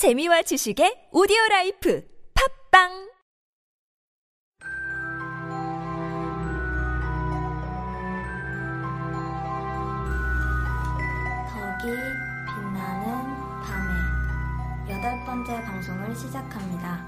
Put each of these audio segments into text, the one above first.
재미와 지식의 오디오 라이프 팟빵 덕이 빛나는 밤에 여덟 번째 방송을 시작합니다.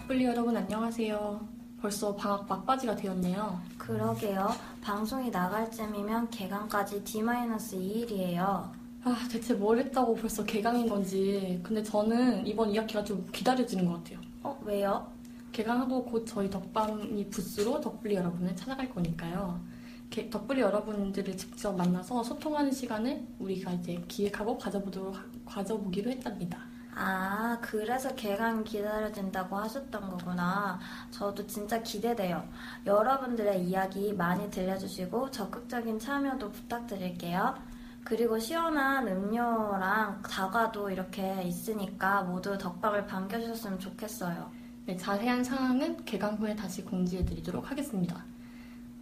덕블리 여러분 안녕하세요. 벌써 방학 막바지가 되었네요. 그러게요. 방송이 나갈 쯤이면 개강까지 D-2일이에요. 아, 대체 뭘 했다고 벌써 개강인 건지. 근데 저는 이번 2학기가 좀 기다려지는 것 같아요. 어, 왜요? 개강하고 곧 저희 덕방이 부스로 덕블리 여러분을 찾아갈 거니까요. 개- 덕블리 여러분들을 직접 만나서 소통하는 시간을 우리가 이제 기획하고 가져보도록, 하- 가져보기로 했답니다. 아, 그래서 개강이 기다려진다고 하셨던 거구나. 저도 진짜 기대돼요. 여러분들의 이야기 많이 들려주시고 적극적인 참여도 부탁드릴게요. 그리고 시원한 음료랑 다과도 이렇게 있으니까 모두 덕방을 반겨주셨으면 좋겠어요. 네, 자세한 상황은 개강 후에 다시 공지해드리도록 하겠습니다.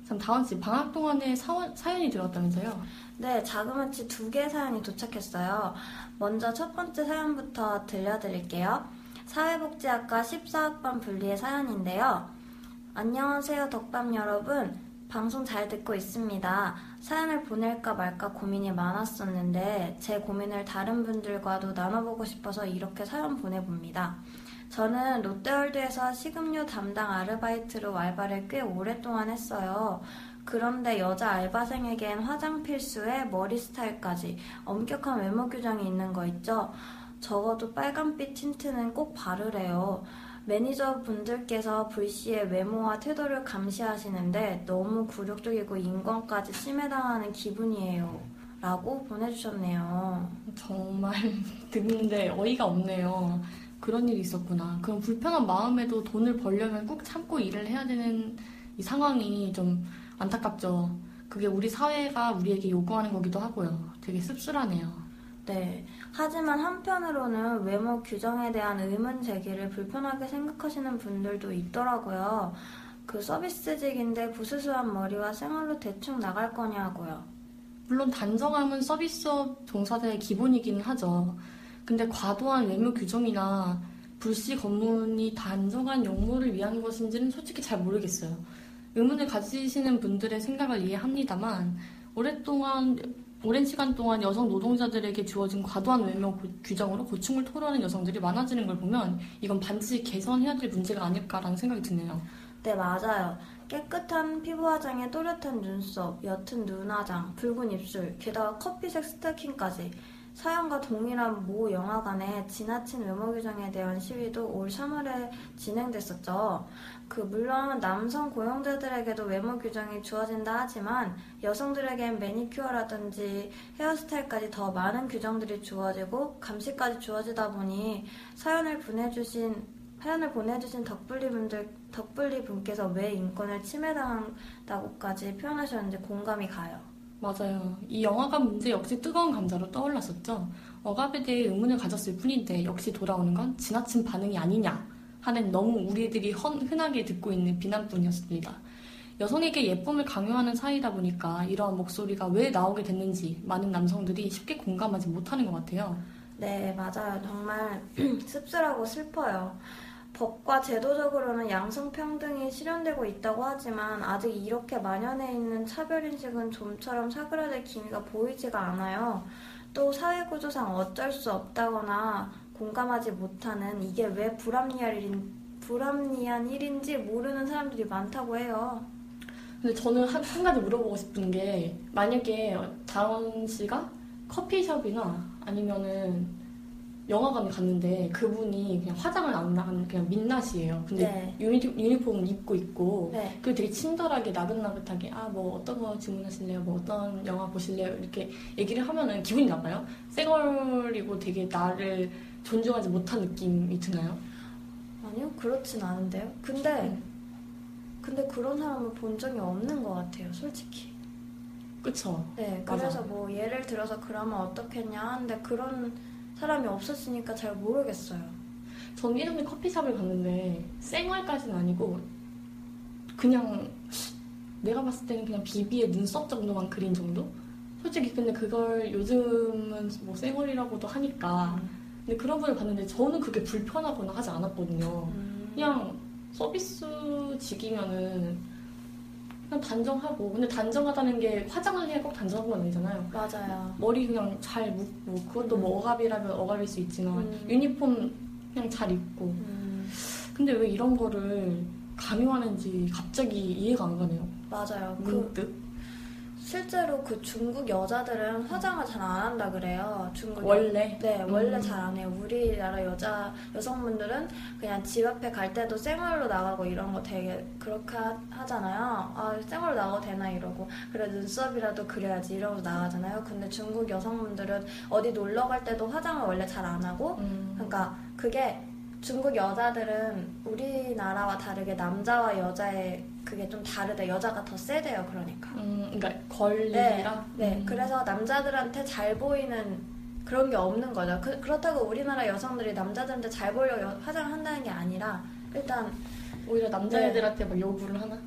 참, 다원 씨, 방학 동안에 사원- 사연이 들어왔다면서요? 네, 자그마치 두 개의 사연이 도착했어요. 먼저 첫 번째 사연부터 들려드릴게요. 사회복지학과 14학번 분리의 사연인데요. 안녕하세요, 덕밤 여러분. 방송 잘 듣고 있습니다. 사연을 보낼까 말까 고민이 많았었는데, 제 고민을 다른 분들과도 나눠보고 싶어서 이렇게 사연 보내봅니다. 저는 롯데월드에서 식음료 담당 아르바이트로 알바를 꽤 오랫동안 했어요. 그런데 여자 알바생에겐 화장 필수에 머리 스타일까지 엄격한 외모 규정이 있는 거 있죠? 적어도 빨간빛 틴트는 꼭 바르래요. 매니저 분들께서 불씨의 외모와 태도를 감시하시는데 너무 굴욕적이고 인권까지 침해당하는 기분이에요. 라고 보내주셨네요. 정말 듣는데 어이가 없네요. 그런 일이 있었구나. 그럼 불편한 마음에도 돈을 벌려면 꼭 참고 일을 해야 되는 이 상황이 좀 안타깝죠. 그게 우리 사회가 우리에게 요구하는 거기도 하고요. 되게 씁쓸하네요. 네. 하지만 한편으로는 외모 규정에 대한 의문 제기를 불편하게 생각하시는 분들도 있더라고요. 그 서비스직인데 부스스한 머리와 생얼로 대충 나갈 거냐고요. 물론 단정함은 서비스업 종사자의 기본이기는 하죠. 근데 과도한 외모 규정이나 불시 검문이 단정한 용모를 위한 것인지는 솔직히 잘 모르겠어요. 의문을 가지시는 분들의 생각을 이해합니다만 오랫동안 오랜 시간 동안 여성 노동자들에게 주어진 과도한 외모 고- 규정으로 고충을 토로하는 여성들이 많아지는 걸 보면 이건 반드시 개선해야 될 문제가 아닐까라는 생각이 드네요. 네, 맞아요. 깨끗한 피부 화장에 또렷한 눈썹, 옅은 눈화장, 붉은 입술, 게다가 커피색 스타킹까지. 사연과 동일한 모 영화관의 지나친 외모 규정에 대한 시위도 올 3월에 진행됐었죠. 그 물론 남성 고용자들에게도 외모 규정이 주어진다 하지만 여성들에겐 매니큐어라든지 헤어스타일까지 더 많은 규정들이 주어지고 감시까지 주어지다 보니 사연을 보내주신 사연을 보내주신 덕분리 분들 덕분리 분께서 왜 인권을 침해당한다고까지 표현하셨는지 공감이 가요. 맞아요. 이 영화관 문제 역시 뜨거운 감자로 떠올랐었죠. 억압에 대해 의문을 가졌을 뿐인데 역시 돌아오는 건 지나친 반응이 아니냐 하는 너무 우리들이 헌, 흔하게 듣고 있는 비난뿐이었습니다. 여성에게 예쁨을 강요하는 사이다 보니까 이러한 목소리가 왜 나오게 됐는지 많은 남성들이 쉽게 공감하지 못하는 것 같아요. 네, 맞아요. 정말 씁쓸하고 슬퍼요. 법과 제도적으로는 양성평등이 실현되고 있다고 하지만 아직 이렇게 만연해 있는 차별인식은 좀처럼 사그라들 기미가 보이지가 않아요. 또 사회구조상 어쩔 수 없다거나 공감하지 못하는 이게 왜 불합리한, 일인, 불합리한 일인지 모르는 사람들이 많다고 해요. 근데 저는 한, 한 가지 물어보고 싶은 게 만약에 다원 씨가 커피숍이나 아니면은 영화관에 갔는데 그분이 그냥 화장을 안 나가는 그냥 민낯이에요. 근데 네. 유니, 유니폼은 입고 있고 네. 그리고 되게 친절하게 나긋나긋하게 아 뭐 어떤 거 주문하실래요? 뭐 어떤 영화 보실래요? 이렇게 얘기를 하면은 기분이 나빠요? 쌩얼이고 되게 나를 존중하지 못한 느낌이 드나요? 아니요, 그렇진 않은데요. 근데, 근데 그런 사람을 본 적이 없는 것 같아요, 솔직히. 그쵸? 네, 맞아. 그래서 뭐 예를 들어서 그러면 어떻겠냐 하는데 그런 사람이 없었으니까 잘 모르겠어요. 전 예전에 커피숍을 갔는데 쌩얼까지는 아니고 그냥 내가 봤을 때는 그냥 비비의 눈썹 정도만 그린 정도? 솔직히 근데 그걸 요즘은 뭐 쌩얼이라고도 하니까 근데 그런 분을 봤는데 저는 그게 불편하거나 하지 않았거든요. 음. 그냥 서비스직이면은 그냥 단정하고 근데 단정하다는 게 화장을 해야 꼭 단정한 건 아니잖아요. 맞아요. 머리 그냥 잘 묶고 그것도 뭐 어갑이라면 어갑일 수 있지만 음. 유니폼 그냥 잘 입고 음, 근데 왜 이런 거를 강요하는지 갑자기 이해가 안 가네요. 맞아요. 그 문득 실제로 그 중국 여자들은 화장을 잘 안 한다 그래요. 중국 여- 원래 네, 원래 음. 잘안 해요. 우리나라 여자 여성분들은 그냥 집 앞에 갈 때도 생얼로 나가고 이런 거 되게 그렇게 하, 하잖아요. 아, 생얼로 나가도 되나 이러고 그래 눈썹이라도 그려야지 이러고 나가잖아요. 근데 중국 여성분들은 어디 놀러 갈 때도 화장을 원래 잘 안 하고 음. 그러니까 그게 중국 여자들은 우리나라와 다르게 남자와 여자의 그게 좀 다르다. 여자가 더 세대요. 그러니까. 음, 그러니까 네, 권리라 네. 음. 그래서 남자들한테 잘 보이는 그런 게 없는 거죠. 그, 그렇다고 우리나라 여성들이 남자들한테 잘 여- 화장을 한다는 게 아니라 일단 오히려 남자애들한테 막 요구를 하나?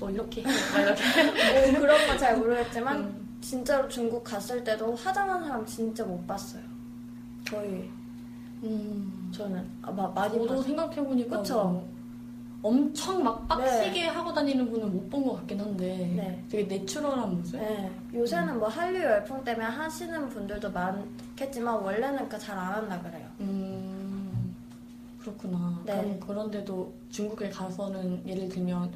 너 이렇게 해. 막 이렇게. 뭐 그런 건 잘 모르겠지만 음. 진짜로 중국 갔을 때도 화장한 사람 진짜 못 봤어요. 거의 음. 저는 아, 마, 많이 저도 봤어요. 생각해보니까 그쵸? 뭐 엄청 막 빡시게 하고 다니는 분은 못 본 것 같긴 한데 네. 되게 내추럴한 모습? 네, 요새는 뭐 한류 열풍 때문에 하시는 분들도 많겠지만 원래는 그 잘 안 한다 그래요. 음, 그렇구나. 네. 그럼 그런데도 중국에 가서는 예를 들면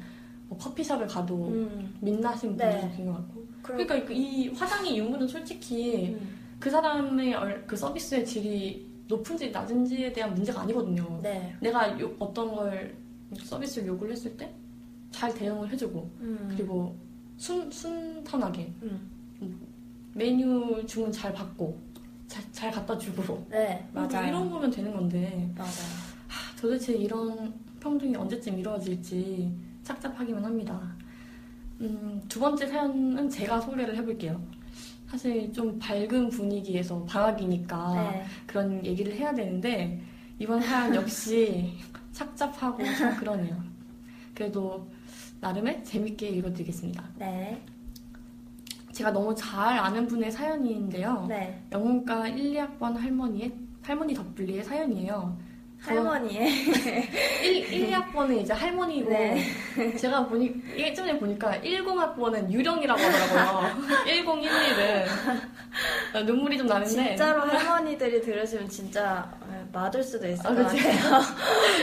뭐 커피숍을 가도 음, 민낯인 네. 분들도 되게 많고. 그러, 그러니까 그이 화장의 유무는 솔직히 음, 그 사람의 얼- 그 서비스의 질이 높은지 낮은지에 대한 문제가 아니거든요. 네, 내가 요- 어떤 걸 서비스를 요구를 했을 때 잘 대응을 해주고 음, 그리고 순, 순탄하게 음, 메뉴 주문 잘 받고 잘, 잘 갖다 주고 네, 뭐 맞아요. 이런 거면 되는 건데 맞아요. 도대체 이런 평등이 언제쯤 이루어질지 착잡하기만 합니다. 음, 두 번째 사연은 제가 소개를 해볼게요. 사실 좀 밝은 분위기에서 방학이니까 네, 그런 얘기를 해야 되는데 이번 사연 역시 착잡하고 좀 그러네요. 그래도 나름의 재밌게 읽어드리겠습니다. 네, 제가 너무 잘 아는 분의 사연인데요. 네. 영문과 1, 2학번 할머니의 할머니 덧불리의 사연이에요. 할머니의 1, 1, 2학번은 이제 할머니고 네. 제가 보니 예전에 보니까 10학번은 유령이라고 하더라고요. 1011은 눈물이 좀 나는데 진짜로 할머니들이 들으시면 진짜 네, 맞을 수도 있을 아, 것? 같아요.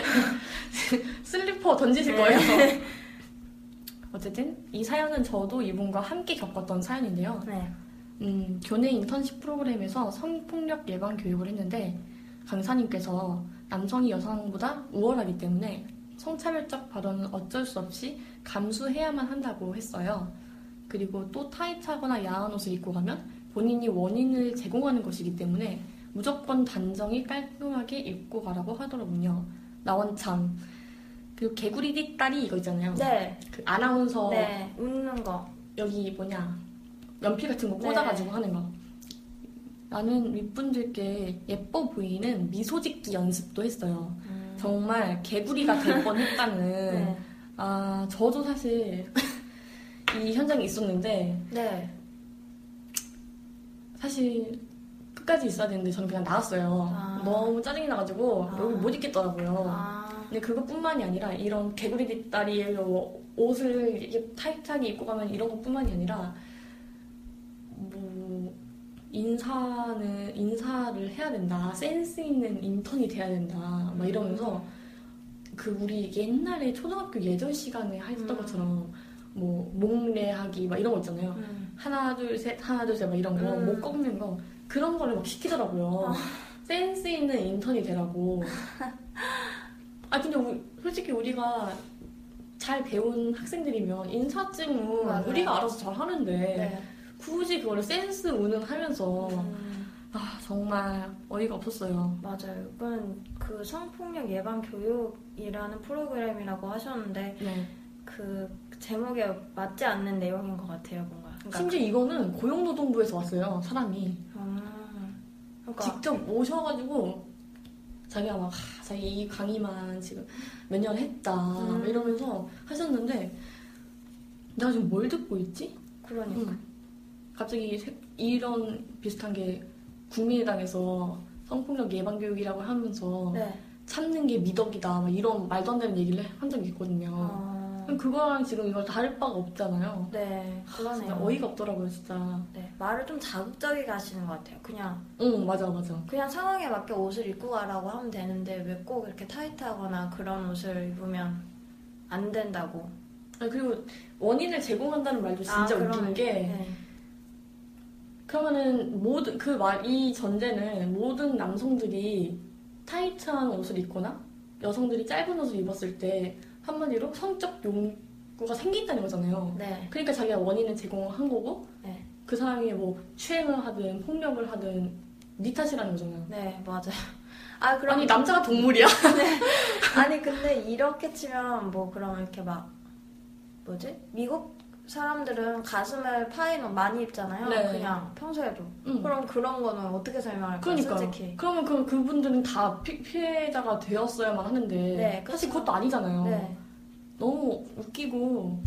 슬리퍼 던지실 네. 거예요. 어쨌든 이 사연은 저도 이분과 함께 겪었던 사연인데요. 네, 음, 교내 인턴십 프로그램에서 성폭력 예방 교육을 했는데 강사님께서 남성이 여성보다 우월하기 때문에 성차별적 발언은 어쩔 수 없이 감수해야만 한다고 했어요. 그리고 또 타이트하거나 야한 옷을 입고 가면 본인이 원인을 제공하는 것이기 때문에 무조건 단정히 깔끔하게 입고 가라고 하더라고요. 나원참. 그리고 개구리 뒷다리 이거 있잖아요. 네, 그 아나운서 네, 웃는 거. 여기 뭐냐 연필 같은 거 꽂아가지고 하는 거. 나는 윗분들께 예뻐 보이는 미소 짓기 연습도 했어요. 음, 정말 개구리가 될 뻔했다는. 네, 아 저도 사실 이 현장에 있었는데 네, 사실 끝까지 있어야 되는데 저는 그냥 나왔어요. 아. 너무 짜증이 나가지고 아. 여기 못 있겠더라고요. 아, 근데 그것뿐만이 아니라 이런 개구리 뒷다리에 옷을 이렇게 타이트하게 입고 가면 이런 것뿐만이 아니라 뭐 인사는 인사를 해야 된다 센스 있는 인턴이 돼야 된다 막 이러면서 그 우리 옛날에 초등학교 예절 시간에 했던 음. 것처럼 뭐 목례하기 막 이런 거 있잖아요 음, 하나 둘 셋 하나 둘 셋 막 이런 거 음. 목 꺾는 거 그런 거를 막 시키더라고요. 아. 센스 있는 인턴이 되라고. 아 근데 우- 솔직히 우리가 잘 배운 학생들이면 인사증은 맞아요. 우리가 알아서 잘 하는데 네. 굳이 그거를 센스 운운하면서 음, 아 정말 어이가 없었어요. 맞아요. 이건 그 성폭력 예방 교육이라는 프로그램이라고 하셨는데 네. 그 제목에 맞지 않는 내용인 것 같아요, 뭔가. 그러니까, 심지어 이거는 고용노동부에서 왔어요 사람이 아, 그러니까 직접 오셔가지고 자기가 막 하, 자기 이 강의만 지금 몇 년 했다 음. 막 이러면서 하셨는데 내가 지금 뭘 듣고 있지? 그러니까. 음. 갑자기 세- 이런 비슷한 게 국민의당에서 성폭력 예방 교육이라고 하면서 네. 참는 게 미덕이다 막 이런 말도 안 되는 얘기를 한 적이 있거든요. 어, 그럼 그거랑 지금 이걸 다를 바가 없잖아요. 네, 그러네요. 어이가 없더라고요, 진짜. 네, 말을 좀 자극적이게 하시는 것 같아요. 그냥 응, 맞아, 맞아. 그냥 상황에 맞게 옷을 입고 가라고 하면 되는데 왜 꼭 이렇게 타이트하거나 그런 옷을 입으면 안 된다고. 아니, 그리고 원인을 제공한다는 말도 진짜 아, 웃긴. 게 네. 그러면은 모든 그 말 이 전제는 모든 남성들이 타이트한 옷을 입거나 여성들이 짧은 옷을 입었을 때 한마디로 성적 욕구가 생긴다는 거잖아요. 네. 그러니까 자기가 원인을 제공한 거고 네. 그 사람이 뭐 추행을 하든 폭력을 하든 네 탓이라는 거잖아요. 네, 맞아요. 아, 그럼 아니 남자가 동물이야? 아니 근데 이렇게 치면 뭐 그럼 이렇게 막 뭐지 미국 사람들은 가슴을 옷 많이 입잖아요. 네. 그냥 평소에도. 응. 그럼 그런 거는 어떻게 설명할까요? 그러니까 솔직히. 그러면 그 그분들은 다 피, 피해자가 되었어야만 하는데 네, 사실 그쵸. 그것도 아니잖아요. 네, 너무 웃기고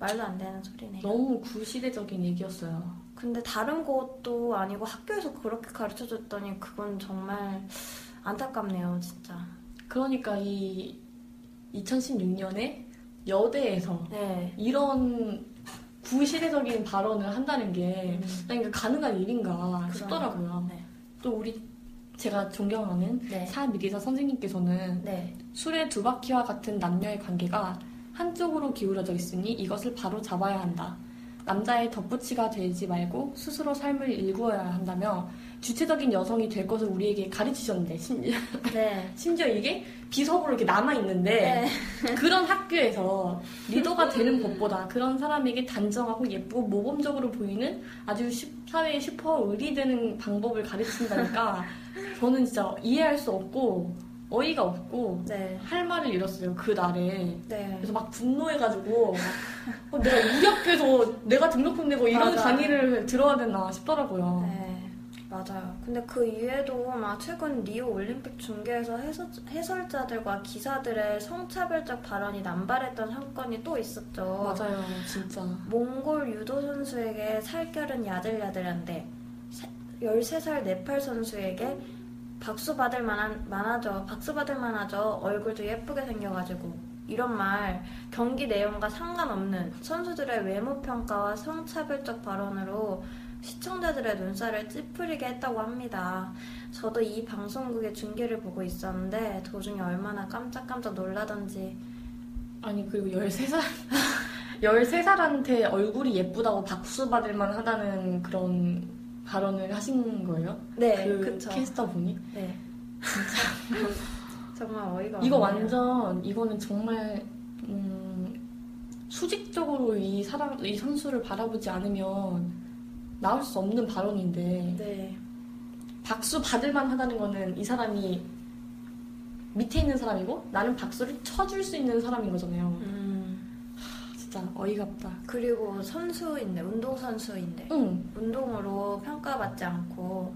말도 안 되는 소리네. 너무 구시대적인 얘기였어요. 근데 다른 곳도 아니고 학교에서 그렇게 가르쳐 줬더니 그건 정말 안타깝네요, 진짜. 그러니까 이 2016년에 여대에서 네. 이런 구시대적인 발언을 한다는 게 음, 가능한 일인가. 싶더라고요. 네. 또 우리 제가 존경하는 네. 사미리사 선생님께서는 네. 술의 두 바퀴와 같은 남녀의 관계가 한쪽으로 기울어져 있으니 이것을 바로 잡아야 한다. 남자의 덧붙이가 되지 말고 스스로 삶을 일구어야 한다며 주체적인 여성이 될 것을 우리에게 가르치셨는데 심지어, 네. 심지어 이게 비석으로 이렇게 남아 있는데 그런 학교에서 리더가 되는 것보다 그런 사람에게 단정하고 예쁘고 모범적으로 보이는 아주 슈- 사회의 슈퍼 의리 되는 방법을 가르친다니까 저는 진짜 이해할 수 없고 어이가 없고 네. 할 말을 잃었어요 그 날에 네. 그래서 막 분노해가지고 어, 내가 이 학교에서 내가 등록금 내고 이런 맞아. 강의를 들어야 되나 싶더라고요 네, 맞아요. 근데 그 이외에도 막 최근 리오 올림픽 중계에서 해설, 해설자들과 기사들의 성차별적 발언이 남발했던 사건이 또 있었죠. 맞아요 진짜 몽골 유도 선수에게 살결은 야들야들한데 13살 네팔 선수에게 박수 받을 만한 만하죠. 박수 받을 만하죠. 얼굴도 예쁘게 생겨가지고 이런 말 경기 내용과 상관없는 선수들의 외모 평가와 성차별적 발언으로 시청자들의 눈살을 찌푸리게 했다고 합니다. 저도 이 방송국의 중계를 보고 있었는데 도중에 얼마나 깜짝깜짝 놀라던지 아니 그리고 13살 13살한테 얼굴이 예쁘다고 박수 받을 만하다는 그런 발언을 하신 거예요? 네, 그 그쵸. 캐스터 분이? 네. 정말 어이가 이거 없네요. 완전 이거는 정말 음, 수직적으로 이 사람 이 선수를 바라보지 않으면 나올 수 없는 발언인데 네. 박수 받을 만 하다는 거는 이 사람이 밑에 있는 사람이고 나는 박수를 쳐줄 수 있는 사람인 거잖아요. 음, 진짜 어이가 없다. 그리고 선수인데 운동 선수인데 응 운동으로 평가받지 않고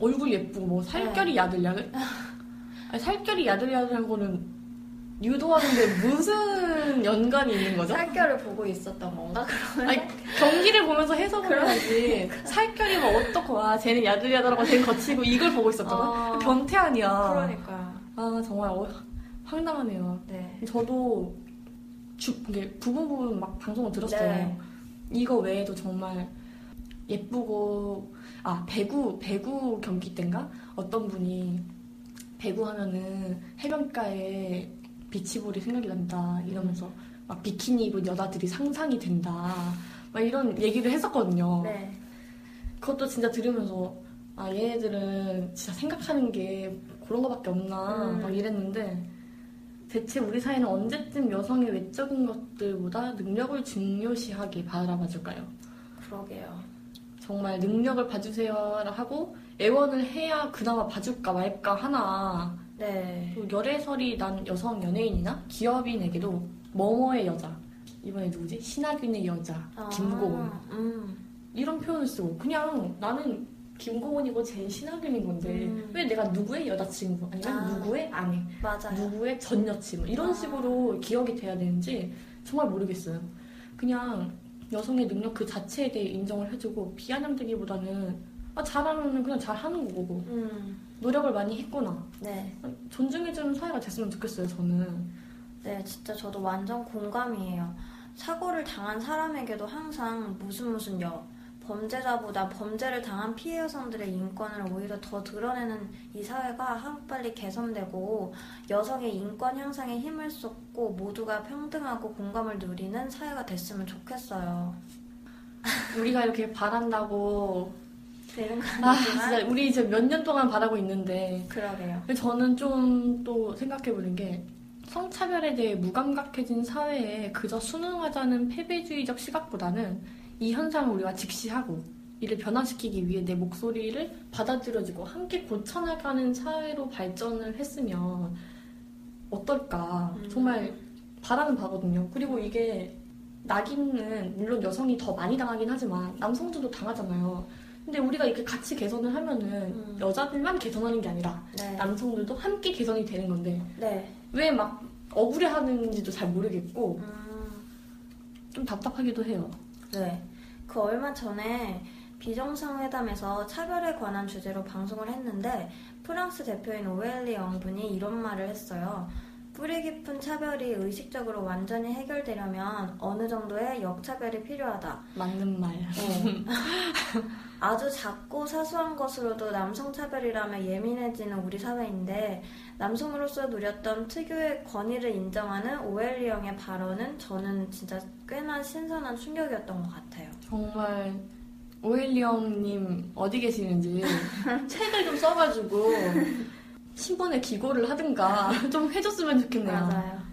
얼굴 예쁘고 뭐 살결이 네. 야들야들? 아니, 살결이 야들야들한 거는 유도하는데 무슨 연관이 있는 거죠? 살결을 보고 있었던 건가? 그러면 아니 경기를 보면서 해석을 해야지 살결이 뭐 어떻고 아 쟤는 야들야들하고 쟤는 거치고 이걸 보고 있었잖아 어, 변태 아니야 그러니까 아 정말 어, 황당하네요 네. 저도 주, 이게 부분 부분 막 방송을 들었어요 네. 이거 외에도 정말 예쁘고 아 배구 배구 경기 때인가 어떤 분이 배구 하면은 해변가에 비치볼이 생각이 난다 이러면서 막 비키니 입은 여자들이 상상이 된다 막 이런 얘기를 했었거든요. 네. 그것도 진짜 들으면서 아 얘네들은 진짜 생각하는 게 그런 거밖에 없나 음. 막 이랬는데 대체 우리 사회는 언제쯤 여성의 외적인 것들보다 능력을 중요시하게 바라봐줄까요? 그러게요. 정말 능력을 봐주세요 하고 애원을 해야 그나마 봐줄까 말까 하나 네. 또 열애설이 난 여성 연예인이나 기업인에게도 뭐뭐의 여자 이번에 누구지? 신하균의 여자 아, 김고은 음. 이런 표현을 쓰고 그냥 나는 김고은이고 쟤는 신하균인 건데 음. 왜 내가 누구의 여자친구 아니면 아. 누구의 아내 맞아요. 누구의 전 여친 뭐 이런 아. 식으로 기억이 돼야 되는지 정말 모르겠어요. 그냥 여성의 능력 그 자체에 대해 인정을 해주고 비아냥대기보다는 아, 잘하면 그냥 잘하는 거고 음. 노력을 많이 했구나. 네. 존중해주는 사회가 됐으면 좋겠어요, 저는. 네, 진짜 저도 완전 공감이에요. 사고를 당한 사람에게도 항상 무슨 무슨 여, 범죄자보다 범죄를 당한 피해 여성들의 인권을 오히려 더 드러내는 이 사회가 하루빨리 개선되고 여성의 인권 향상에 힘을 쏟고 모두가 평등하고 공감을 누리는 사회가 됐으면 좋겠어요. 우리가 이렇게 바란다고. 되는 건 아, 아니지만 진짜 우리 이제 몇 년 동안 바라고 있는데. 그러게요. 근데 저는 좀 또 생각해 보는 게 성차별에 대해 무감각해진 사회에 그저 순응하자는 패배주의적 시각보다는 이 현상을 우리가 직시하고 이를 변화시키기 위해 내 목소리를 받아들여지고 함께 고쳐나가는 사회로 발전을 했으면 어떨까 음. 정말 바라는 바거든요. 그리고 이게 낙인은 물론 여성이 더 많이 당하긴 하지만 남성들도 당하잖아요. 근데 우리가 이렇게 같이 개선을 하면은 음. 여자들만 개선하는 게 아니라 네. 남성들도 함께 개선이 되는 건데 네. 왜막 억울해하는지도 잘 모르겠고 음. 좀 답답하기도 해요. 네. 그 얼마 전에 비정상회담에서 차별에 관한 주제로 방송을 했는데 프랑스 대표인 오엘리 영분이 이런 말을 했어요. 뿌리 깊은 차별이 의식적으로 완전히 해결되려면 어느 정도의 역차별이 필요하다. 맞는 말. 네. 아주 작고 사소한 것으로도 남성 차별이라면 예민해지는 우리 사회인데 남성으로서 누렸던 특유의 권위를 인정하는 오엘리 영의 발언은 저는 진짜 꽤나 신선한 충격이었던 것 같아요. 정말 오엘리엄님 어디 계시는지 책을 좀 써가지고 신분에 기고를 하든가 좀 해줬으면 좋겠네요. 맞아요.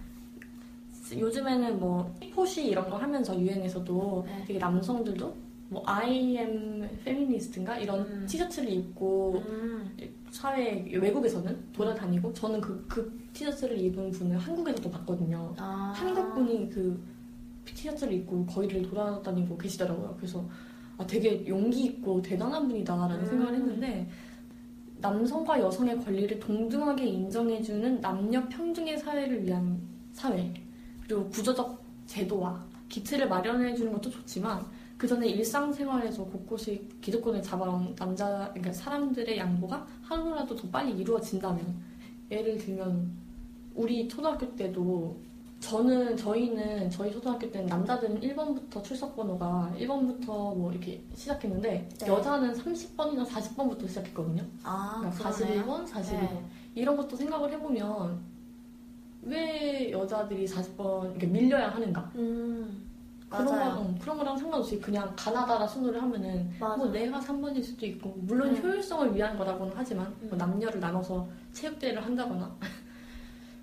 요즘에는 뭐 포시 이런 거 하면서 유행에서도 네. 되게 남성들도 뭐 I am feminist인가 이런 음. 티셔츠를 입고 음, 사회 외국에서는 돌아다니고 저는 그, 그 티셔츠를 입은 분을 한국에서도 봤거든요. 아, 한국 분이 그 티셔츠를 입고 거리를 돌아다니고 계시더라고요. 그래서 아, 되게 용기 있고 대단한 분이다라는 음. 생각을 했는데 남성과 여성의 권리를 동등하게 인정해주는 남녀 평등의 사회를 위한 사회 그리고 구조적 제도와 기틀을 마련해주는 것도 좋지만 그 전에 일상생활에서 곳곳이 기득권을 잡아온 남자 그러니까 사람들의 양보가 하루라도 더 빨리 이루어진다면 예를 들면 우리 초등학교 때도 저는 저희는 저희 초등학교 때는 남자들은 1번부터 출석 번호가 1번부터 뭐 이렇게 시작했는데 네. 여자는 30번이나 40번부터 시작했거든요. 아, 그러니까 그러네요. 41번, 42번 네. 이런 것도 생각을 해보면 왜 여자들이 40번 이렇게 밀려야 하는가? 음, 그런 거, 맞아요. 응, 그런 거랑 상관없이 그냥 가나다라 순으로 하면은 맞아. 뭐 내가 3번일 수도 있고 물론 네. 효율성을 위한 거라고는 하지만 뭐 음. 남녀를 나눠서 체육대회를 한다거나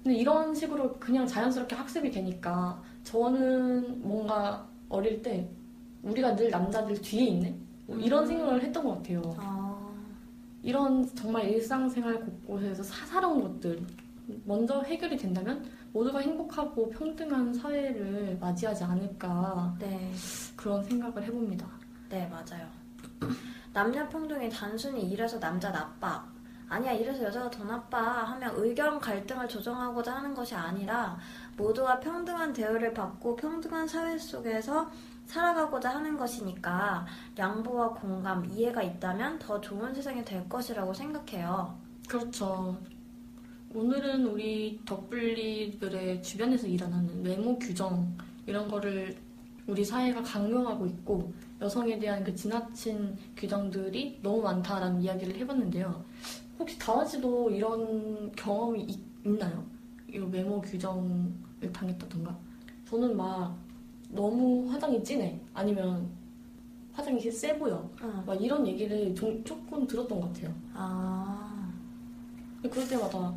근데 이런 식으로 그냥 자연스럽게 학습이 되니까 저는 뭔가 어릴 때 우리가 늘 남자들 뒤에 있네 뭐 이런 음. 생각을 했던 것 같아요 아, 이런 정말 일상생활 곳곳에서 사사로운 것들 먼저 해결이 된다면 모두가 행복하고 평등한 사회를 맞이하지 않을까 네. 그런 생각을 해봅니다. 네, 맞아요. 남녀 평등이 단순히 이래서 남자 나빠. 아니야, 이래서 여자가 더 나빠 하면 의견 갈등을 조정하고자 하는 것이 아니라 모두가 평등한 대우를 받고 평등한 사회 속에서 살아가고자 하는 것이니까 양보와 공감, 이해가 있다면 더 좋은 세상이 될 것이라고 생각해요. 그렇죠. 오늘은 우리 덕분리들의 주변에서 일어나는 외모 규정 이런 거를 우리 사회가 강요하고 있고 여성에 대한 그 지나친 규정들이 너무 많다라는 이야기를 해봤는데요. 혹시 다원 씨도 이런 경험이 있, 있나요? 이 외모 규정을 당했다던가? 저는 막 너무 화장이 진해 아니면 화장이 세 보여 응. 막 이런 얘기를 좀, 조금 들었던 것 같아요. 아, 그럴 때마다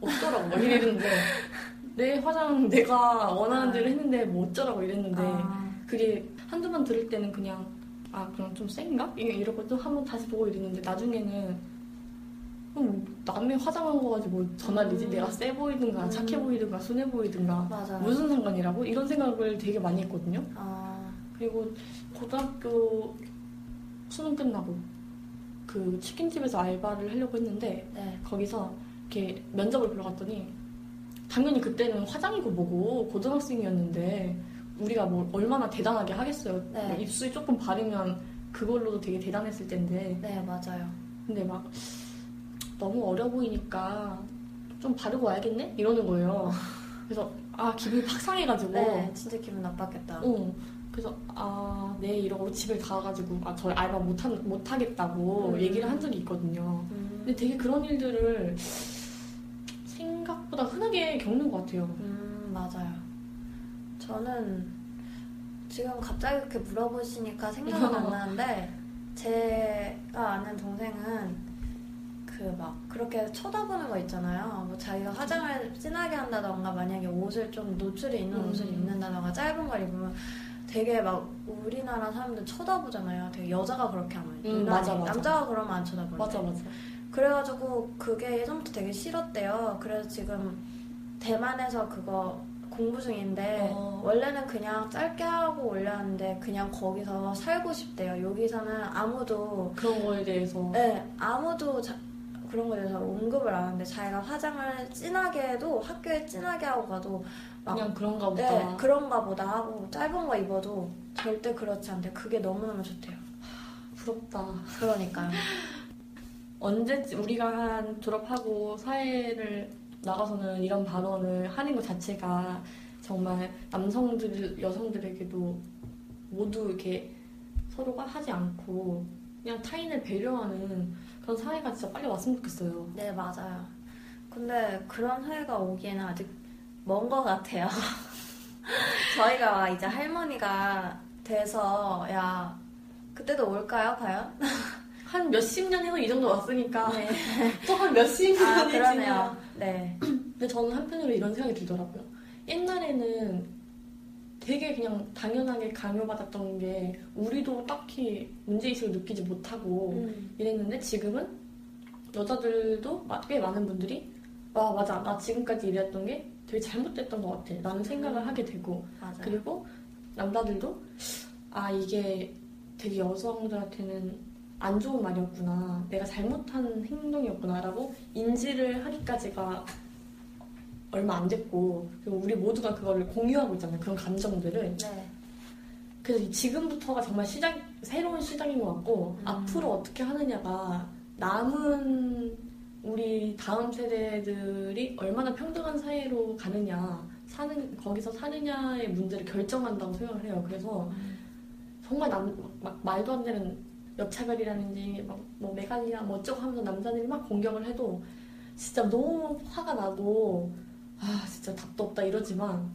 어쩌라고 막 이랬는데 내 화장 내가 원하는 대로 했는데 뭐 어쩌라고 이랬는데 아, 그게 한두 번 들을 때는 그냥 아 그냥 좀 센가? 이- 이러고 또 한 번 다시 보고 이랬는데 나중에는 음, 남의 화장한 거 가지고 전화리지 음. 내가 세 보이든가 음. 착해 보이든가 순해 보이든가 맞아요. 무슨 상관이라고 이런 생각을 되게 많이 했거든요. 아, 그리고 고등학교 수능 끝나고 그 치킨집에서 알바를 하려고 했는데 네. 거기서 이렇게 면접을 보러 갔더니 당연히 그때는 화장이고 뭐고 고등학생이었는데 우리가 뭐 얼마나 대단하게 하겠어요. 네. 뭐 입술이 조금 바르면 그걸로도 되게 대단했을 텐데 네, 맞아요. 근데 막 너무 어려 보이니까 좀 바르고 와야겠네? 이러는 거예요. 그래서 아 기분이 팍 상해가지고 네, 진짜 기분 나빴겠다. 어, 그래서 아, 네 이러고 집에 가가지고 아, 저 알바 못, 하, 못 하겠다고 음. 얘기를 한 적이 있거든요. 음, 근데 되게 그런 일들을 생각보다 흔하게 겪는 것 같아요. 음, 맞아요. 저는 지금 갑자기 그렇게 물어보시니까 생각은 안 나는데 제가 아는 동생은 그 막 그렇게 쳐다보는 거 있잖아요. 뭐 자기가 화장을 진하게 한다던가 만약에 옷을 좀 노출이 있는 음. 옷을 입는다던가 짧은 걸 입으면 되게 막 우리나라 사람들 쳐다보잖아요. 되게 여자가 그렇게 하면 음. 맞아, 맞아. 남자가 그러면 안 쳐다보는데 맞아 맞아. 그래가지고 그게 예전부터 되게 싫었대요. 그래서 지금 대만에서 그거 공부 중인데 어. 원래는 그냥 짧게 하고 올렸는데 그냥 거기서 살고 싶대요. 여기서는 아무도 그런 거에 대해서 네 아무도 자- 그런 거에 대해서 언급을 안 하는데 자기가 화장을 진하게 해도 학교에 진하게 하고 가도 막 그냥 그런가 보다. 네, 그런가 보다 하고 짧은 거 입어도 절대 그렇지 않대. 그게 너무너무 좋대요. 부럽다. 그러니까요. 언제쯤 우리가 한 졸업하고 사회를 나가서는 이런 발언을 하는 것 자체가 정말 남성들, 여성들에게도 모두 이렇게 서로가 하지 않고 그냥 타인을 배려하는 그런 사회가 진짜 빨리 왔으면 좋겠어요. 네, 맞아요. 근데 그런 사회가 오기에는 아직 먼 것 같아요. 저희가 이제 할머니가 돼서, 야, 그때도 올까요, 과연? 한 몇십 년 해서 이 정도 왔으니까 네. 또 한 몇십 아, 년이 그러네요. 지나 네. 근데 저는 한편으로 이런 생각이 들더라고요. 옛날에는 되게 그냥 당연하게 강요받았던 게 우리도 딱히 문제의식을 느끼지 못하고 음, 이랬는데 지금은 여자들도 마- 꽤 많은 분들이 와 맞아 나 지금까지 이랬던 게 되게 잘못됐던 것 같아 라는 생각을 음. 하게 되고 맞아요. 그리고 남자들도 아 이게 되게 여성들한테는 안 좋은 말이었구나 내가 잘못한 행동이었구나 라고 인지를 하기까지가 얼마 안 됐고 그리고 우리 모두가 그거를 공유하고 있잖아요 그런 감정들을 네. 그래서 이 지금부터가 정말 시작 새로운 시작인 것 같고 음. 앞으로 어떻게 하느냐가 남은 우리 다음 세대들이 얼마나 평등한 사회로 가느냐 사는 거기서 사느냐의 문제를 결정한다고 생각을 해요. 그래서 음, 정말 남, 막 말도 안 되는 역차별이라든지 막뭐 메갈리나 뭐 어쩌고 하면서 남자들이 막 공격을 해도 진짜 너무 화가 나고 아 진짜 답도 없다 이러지만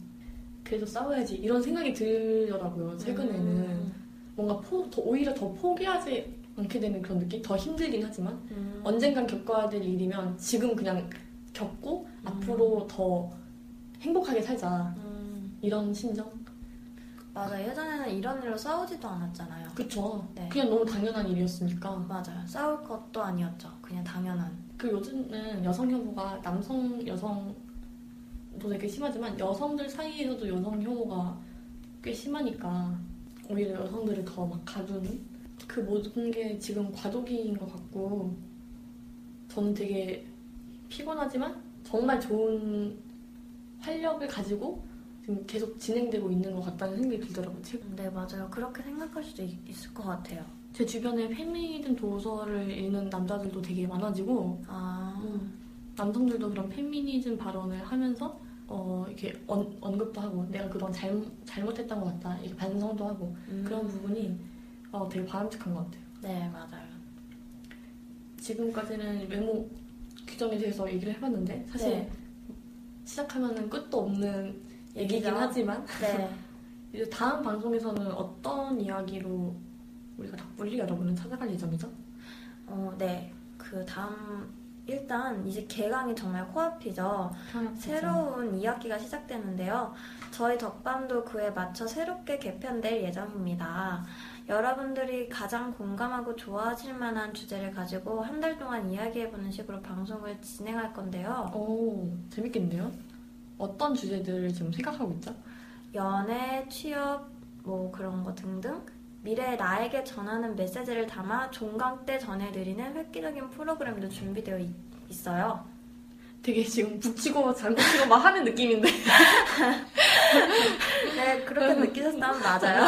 그래도 싸워야지 이런 생각이 들더라고요 최근에는 음, 뭔가 포, 더, 오히려 더 포기하지 않게 되는 그런 느낌 더 힘들긴 하지만 음. 언젠간 겪어야 될 일이면 지금 그냥 겪고 앞으로 더 행복하게 살자 음, 이런 심정 맞아. 예전에는 이런 일로 싸우지도 않았잖아요. 그쵸 네. 그냥 너무 당연한 일이었으니까 맞아요. 싸울 것도 아니었죠. 그냥 당연한. 그 요즘은 여성 혐오가 남성 여성 도 되게 심하지만 여성들 사이에서도 여성 혐오가 꽤 심하니까 오히려 여성들을 더 막 가두는 그 모든 게 지금 과도기인 것 같고 저는 되게 피곤하지만 정말 좋은 활력을 가지고 지금 계속 진행되고 있는 것 같다는 생각이 들더라고요. 제- 네, 맞아요. 그렇게 생각할 수도 있, 있을 것 같아요. 제 주변에 페미니즘 도서를 읽는 남자들도 되게 많아지고 아, 남성들도 그런 페미니즘 발언을 하면서 어, 이렇게 언, 언급도 하고 내가 그동안 잘못, 잘못했던 것 같다 이렇게 반성도 하고 음. 그런 부분이 어, 되게 바람직한 것 같아요. 네, 맞아요. 지금까지는 외모 규정에 대해서 얘기를 해봤는데 사실 네. 시작하면은 끝도 없는 얘기긴. 하지만 네. 이제 다음 방송에서는 어떤 이야기로 우리가 닭불리 여러분은 찾아갈 예정이죠? 어, 네. 그 다음 일단 이제 개강이 정말 코앞이죠. 새로운 2학기가 시작되는데요. 저희 덕밤도 그에 맞춰 새롭게 개편될 예정입니다. 여러분들이 가장 공감하고 좋아하실 만한 주제를 가지고 한 달 동안 이야기해보는 식으로 방송을 진행할 건데요. 오 재밌겠는데요? 어떤 주제들을 지금 생각하고 있죠? 연애, 취업, 뭐 그런 거 등등 미래의 나에게 전하는 메시지를 담아 종강 때 전해드리는 획기적인 프로그램도 준비되어 있, 있어요. 되게 지금 북치고 장구치고 막 하는 느낌인데 네, 그렇게 느끼셨다면 맞아요.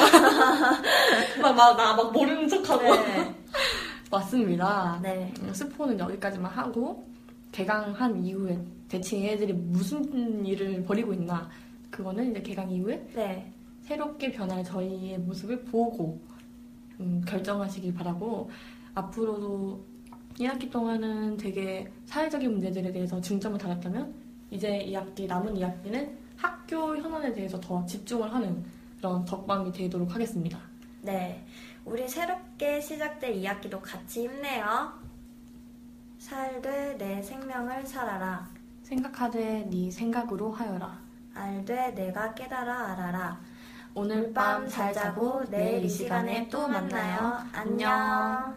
막나 막 모르는 척하고 네. 맞습니다. 네. 음, 스포는 여기까지만 하고 개강한 이후에 대체 얘네들이 무슨 일을 벌이고 있나 그거는 이제 개강 이후에 네. 새롭게 변할 저희의 모습을 보고 음, 결정하시길 바라고 앞으로도 1학기 동안은 되게 사회적인 문제들에 대해서 중점을 다뤘다면 이제 2학기 남은 2학기는 학교 현안에 대해서 더 집중을 하는 그런 덕방이 되도록 하겠습니다. 네. 우리 새롭게 시작될 2학기도 같이 힘내요. 살되 내 생명을 살아라. 생각하되 네 생각으로 하여라. 알되 내가 깨달아 알아라. 오늘 밤 잘 자고 내일 이 시간에 또 만나요. 안녕.